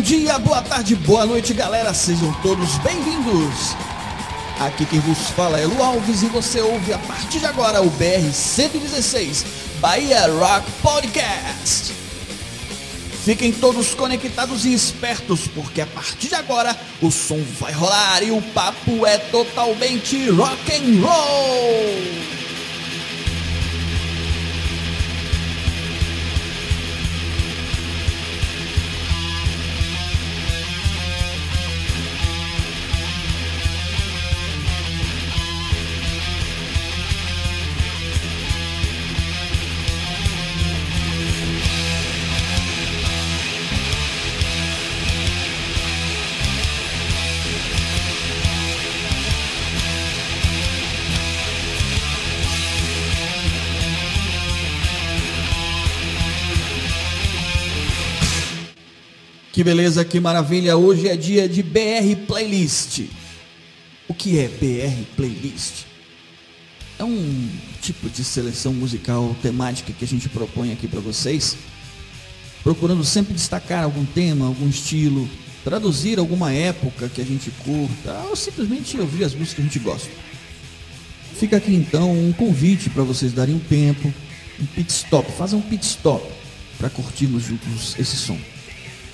Bom dia, boa tarde, boa noite, galera. Sejam todos bem-vindos. Aqui quem vos fala é Lu Alves e você ouve a partir de agora o BR 116 Bahia Rock Podcast. Fiquem todos conectados e espertos, porque a partir de agora o som vai rolar e o papo é totalmente rock and roll. Que beleza, que maravilha! Hoje é dia de BR Playlist. O que é BR Playlist? É um tipo de seleção musical temática que a gente propõe aqui para vocês, procurando sempre destacar algum tema, algum estilo, traduzir alguma época que a gente curta, ou simplesmente ouvir as músicas que a gente gosta. Fica aqui então um convite para vocês darem um tempo, um pit stop, façam um pit stop para curtirmos juntos esse som.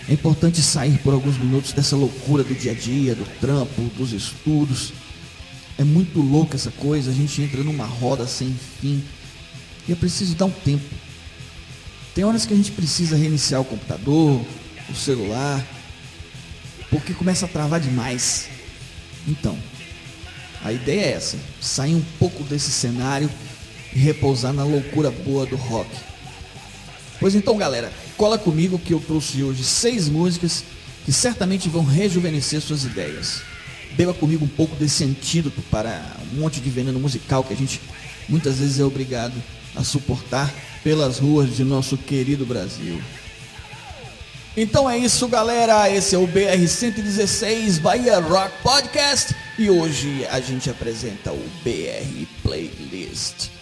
É importante sair por alguns minutos dessa loucura do dia a dia, do trampo, dos estudos. É muito louca essa coisa, a gente entra numa roda sem fim e é preciso dar um tempo. Tem horas que a gente precisa reiniciar o computador, o celular, porque começa a travar demais. Então, a ideia é essa: sair um pouco desse cenário e repousar na loucura boa do rock. Pois então, galera, cola comigo que eu trouxe hoje seis músicas que certamente vão rejuvenescer suas ideias. Beba comigo um pouco desse antídoto para um monte de veneno musical que a gente muitas vezes é obrigado a suportar pelas ruas de nosso querido Brasil. Então é isso, galera. Esse é o BR 116 Bahia Rock Podcast e hoje a gente apresenta o BR Playlist.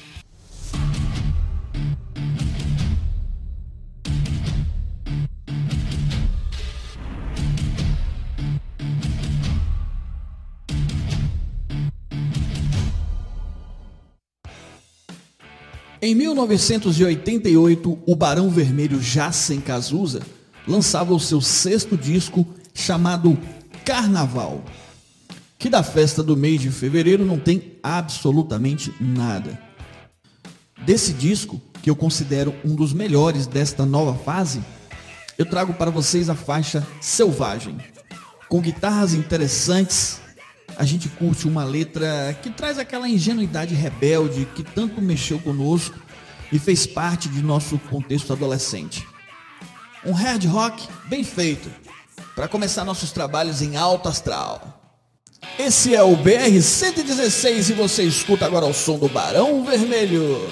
Em 1988, o Barão Vermelho Jacen Cazuza lançava o seu sexto disco chamado Carnaval, que da festa do mês de fevereiro não tem absolutamente nada. Desse disco, que eu considero um dos melhores desta nova fase, eu trago para vocês a faixa Selvagem. Com guitarras interessantes, a gente curte uma letra que traz aquela ingenuidade rebelde que tanto mexeu conosco e fez parte de nosso contexto adolescente. Um hard rock bem feito para começar nossos trabalhos em alto astral. Esse é o BR 116 e você escuta agora o som do Barão Vermelho.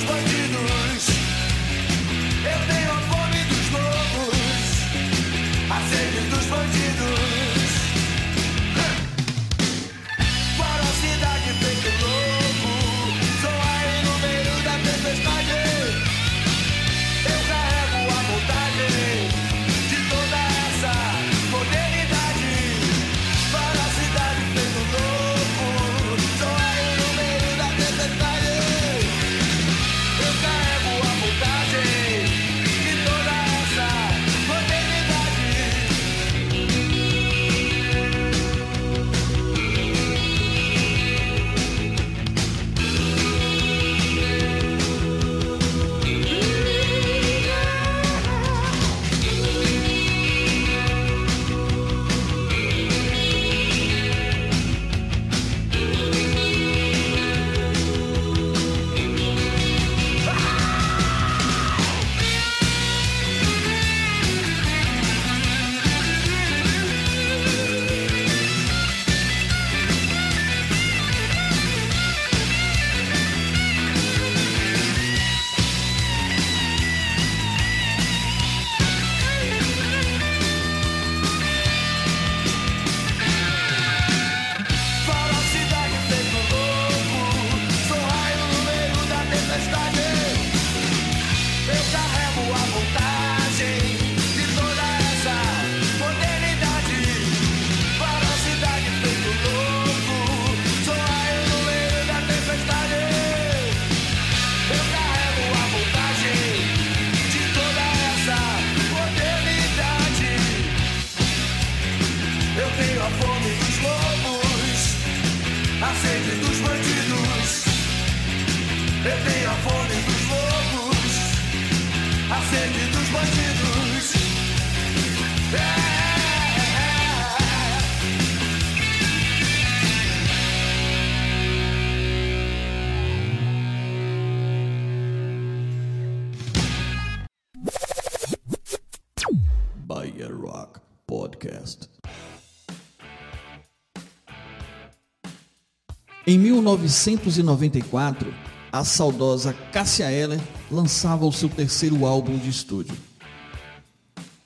дружба не Eu a fome dos lobos, a sede dos bandidos. É, é, é. Em 1994, a saudosa Cássia Eller lançava o seu terceiro álbum de estúdio.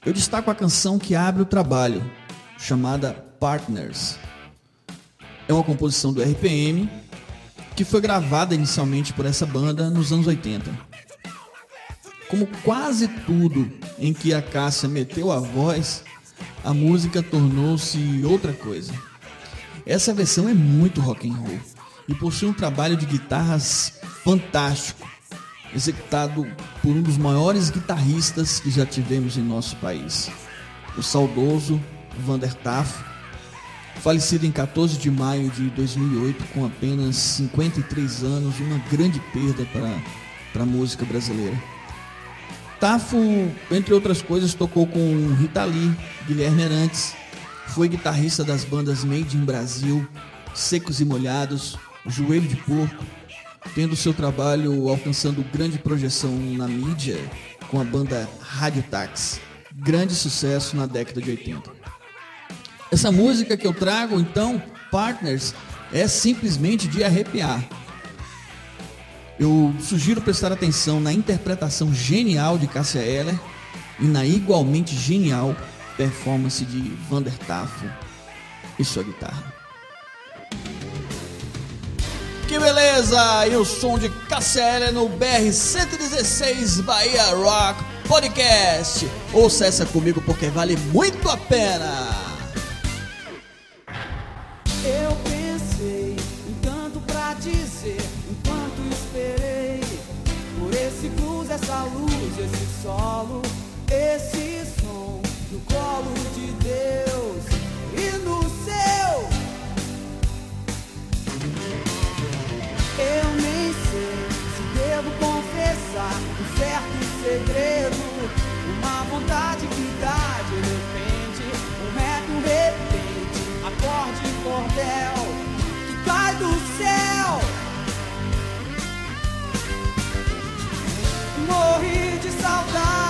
Eu destaco a canção que abre o trabalho, chamada Partners. É uma composição do RPM que foi gravada inicialmente por essa banda nos anos 80. Como quase tudo em que a Cássia meteu a voz, a música tornou-se outra coisa. Essa versão é muito rock and roll e possui um trabalho de guitarras fantástico, executado por um dos maiores guitarristas que já tivemos em nosso país, o saudoso Vander Taff, falecido em 14 de maio de 2008 com apenas 53 anos, uma grande perda para, para a música brasileira. Tafo, entre outras coisas, tocou com Rita Lee, Guilherme Arantes, foi guitarrista das bandas Made in Brasil, Secos e Molhados, Joelho de Porco, tendo seu trabalho alcançando grande projeção na mídia com a banda Rádio Taxi, grande sucesso na década de 80. Essa música que eu trago, então, Partners, é simplesmente de arrepiar. Eu sugiro prestar atenção na interpretação genial de Cássia Eller e na igualmente genial performance de Vander Tafo e sua guitarra. Que beleza! E o som de Cássia no BR 116 Bahia Rock Podcast. Ouça essa comigo porque vale muito a pena. Eu pensei em tanto pra dizer enquanto esperei por esse blues, essa luz, esse solo, esse som no colo segredo, uma vontade que dá de repente, um um repente, acorde cordel que cai do céu. Morri de saudades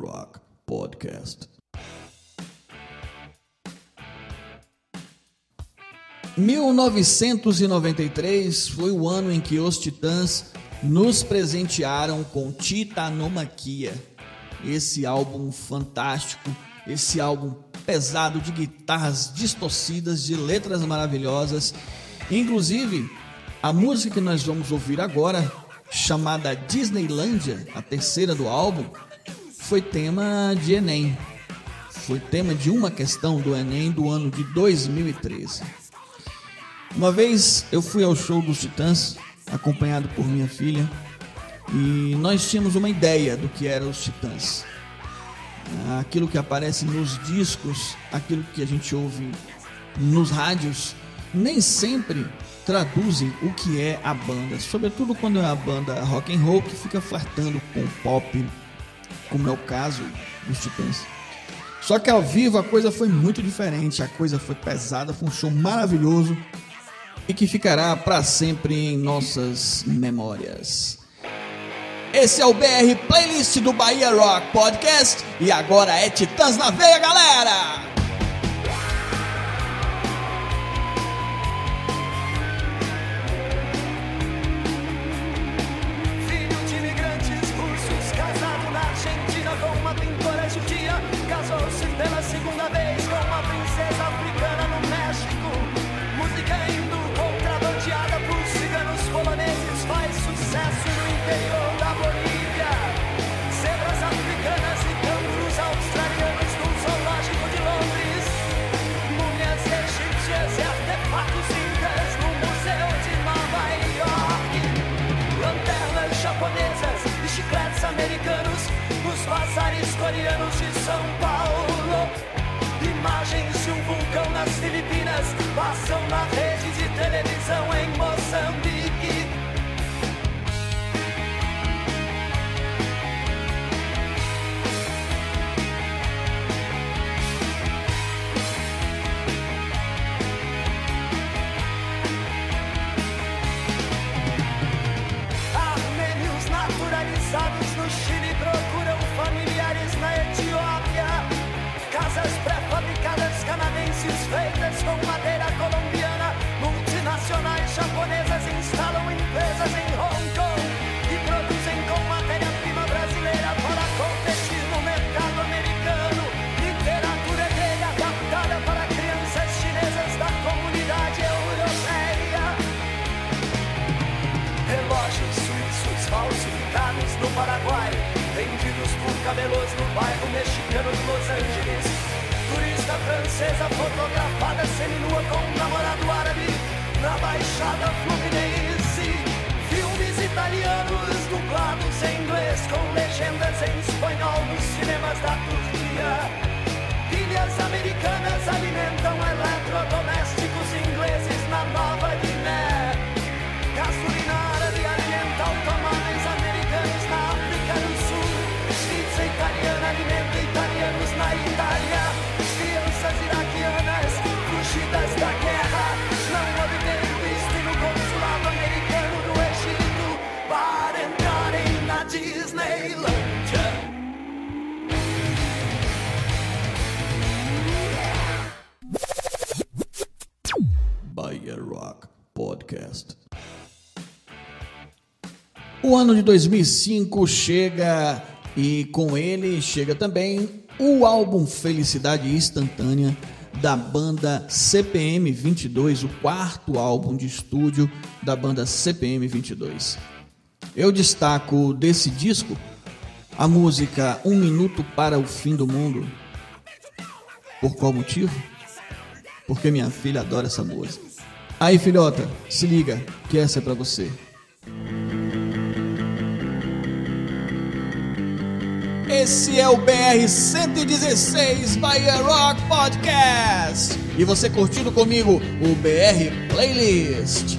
Rock Podcast. 1993 foi o ano em que os Titãs nos presentearam com Titanomaquia, esse álbum fantástico, esse álbum pesado de guitarras distorcidas, de letras maravilhosas. Inclusive, a música que nós vamos ouvir agora, chamada Disneylândia, a terceira do álbum, foi tema de Enem. Foi tema de uma questão do Enem do ano de 2013. Uma vez eu fui ao show dos Titãs, acompanhado por minha filha, e nós tínhamos uma ideia do que eram os Titãs. Aquilo que aparece nos discos, aquilo que a gente ouve nos rádios, nem sempre traduzem o que é a banda, sobretudo quando é a banda rock and roll que fica flertando com pop, como é o caso dos Titãs. Só que ao vivo a coisa foi muito diferente, a coisa foi pesada, foi um show maravilhoso e que ficará para sempre em nossas memórias. Esse é o BR Playlist do Bahia Rock Podcast e agora é Titãs na Veia, galera! Coreanos de São Paulo Imagens de um vulcão nas Filipinas Passam na rede de televisão em Moçambique canadenses feitas com madeira colombiana. Multinacionais japonesas Podcast. O ano de 2005 chega e com ele chega também o álbum Felicidade Instantânea da banda CPM 22, o quarto álbum de estúdio da banda CPM 22. Eu destaco desse disco a música Um Minuto para o Fim do Mundo. Por qual motivo? Porque minha filha adora essa música. Aí, filhota, se liga, que essa é pra você. Esse é o BR 116 Bahia Rock Podcast. E você curtindo comigo o BR Playlist.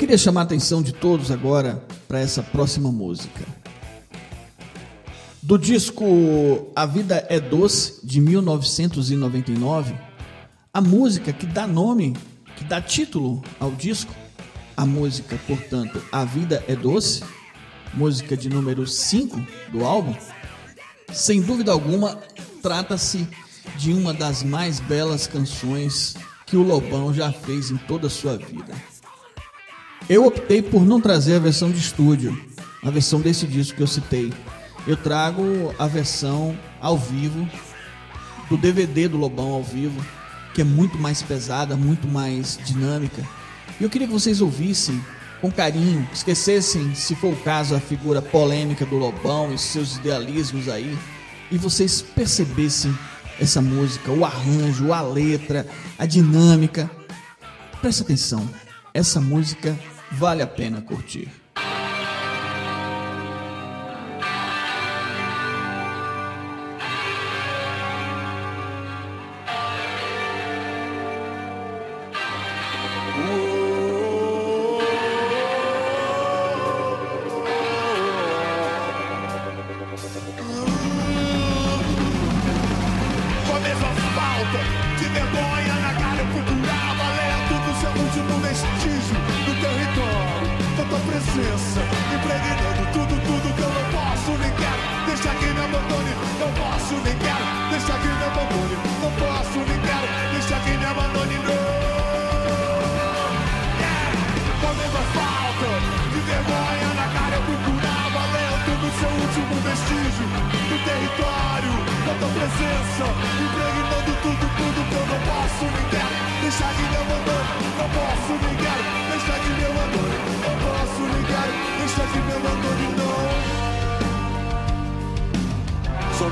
queria chamar a atenção de todos agora para essa próxima música. Do disco A Vida é Doce, de 1999, a música que dá nome, que dá título ao disco, a música, portanto, A Vida é Doce, música de número 5 do álbum, sem dúvida alguma, trata-se de uma das mais belas canções que o Lobão já fez em toda a sua vida. Eu optei por não trazer a versão de estúdio, a versão desse disco que eu citei. Eu trago a versão ao vivo, do DVD do Lobão ao vivo, que é muito mais pesada, muito mais dinâmica. E eu queria que vocês ouvissem com carinho, esquecessem, se for o caso, a figura polêmica do Lobão e seus idealismos aí, e vocês percebessem essa música, o arranjo, a letra, a dinâmica. Presta atenção, essa música vale a pena curtir.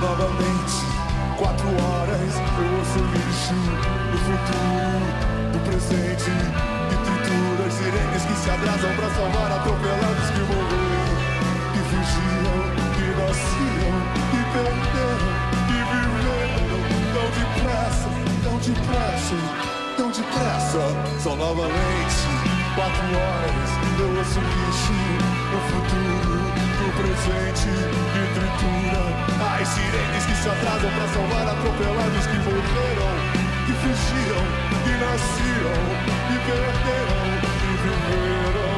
Novamente quatro horas. Eu ouço lixo do futuro, do presente. E trituras, sirenes que se abrasam pra salvar atropelados que morreram. Que fugiam, que nasciam, que perderam, que viveram. Tão depressa, tão depressa, tão depressa. São novamente Quatro horas, eu ouço lixo no futuro, presente e tritura. As sirenes que se atrasam pra salvar atropelados que morreram, que fugiram, que nasciam, e perderam, e viveram.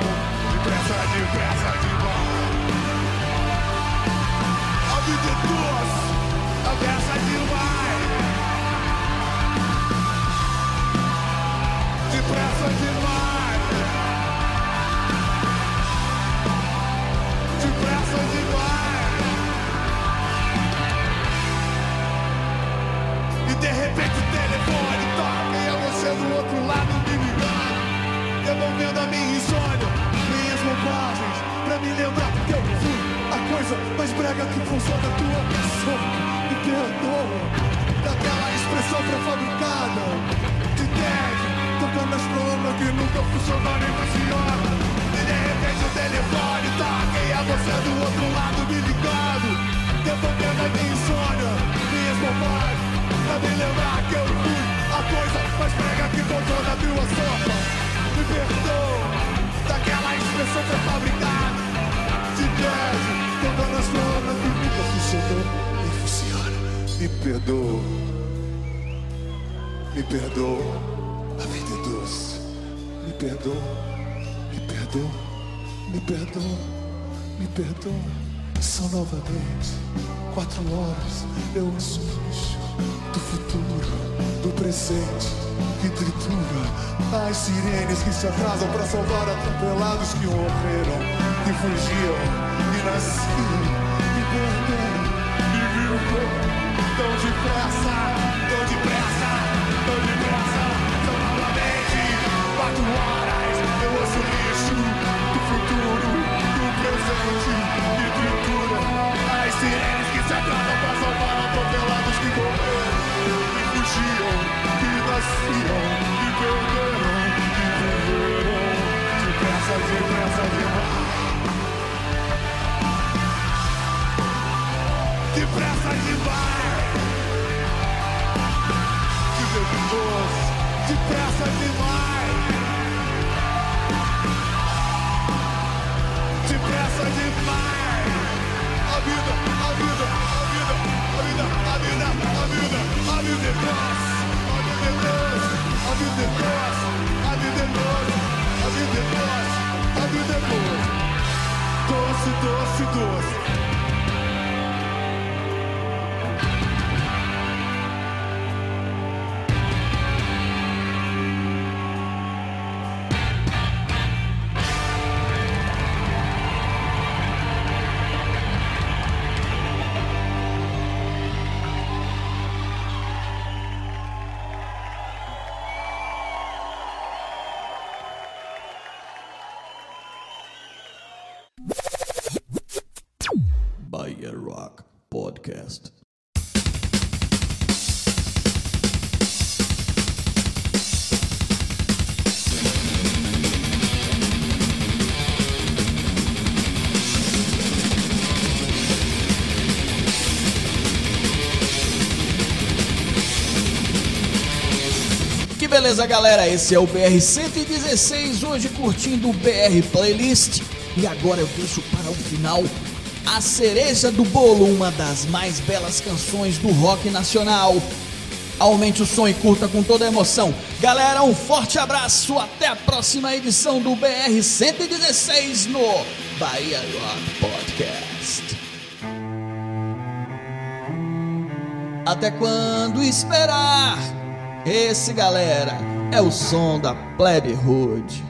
Depressa, depressa, demais. A vida é tua, depressa demais. Depressa demais. Repente o telefone toca e é você do outro lado me ligando, devolvendo a minha insônia, minhas bobagens, pra me lembrar que eu fui a coisa mais brega que funciona a tua pessoa. Me perdoa daquela expressão pré-fabricada de tag, tocando as bromas que nunca funcionou nem funciona. E de repente o telefone toca e é você do outro lado me ligando, devolvendo a minha insônia, minhas bobagens, pra me lembrar que eu fui a coisa mais brega que funciona a tua sopa. Me perdoa daquela expressão pré-fabricada de beijo, tocando as bromas que nunca funcionou nem funciona. Me perdoa, me perdoa. A vida é doce. Me perdoa, me perdoa, me perdoa, me perdoa. São novamente quatro horas. Eu o lixo do futuro, do presente que tritura. As sirenes que se atrasam para salvar atropelados que morreram, que fugiam, e nasciam, e perderam, e viveram. Tão depressa, tão depressa, tão depressa. São novamente quatro horas. Eu ouço lixo do futuro, do presente que tritura. Sirenes que se atrasam para salvar atropelados que morreram, que fugiam, que nasciam, que perderam, que viveram. Depressa, depressa, demais. Depressa demais. Que Deus, depressa demais. Depressa demais. A vida, doce. É doce, é doce, beleza, galera! Esse é o BR 116, hoje curtindo o BR Playlist. E agora eu deixo para o final a cereja do bolo, uma das mais belas canções do rock nacional. Aumente o som e curta com toda a emoção. Galera, um forte abraço. Até a próxima edição do BR 116 no Bahia Rock Podcast. Até quando esperar? Esse, galera, é o som da Plebe Hood.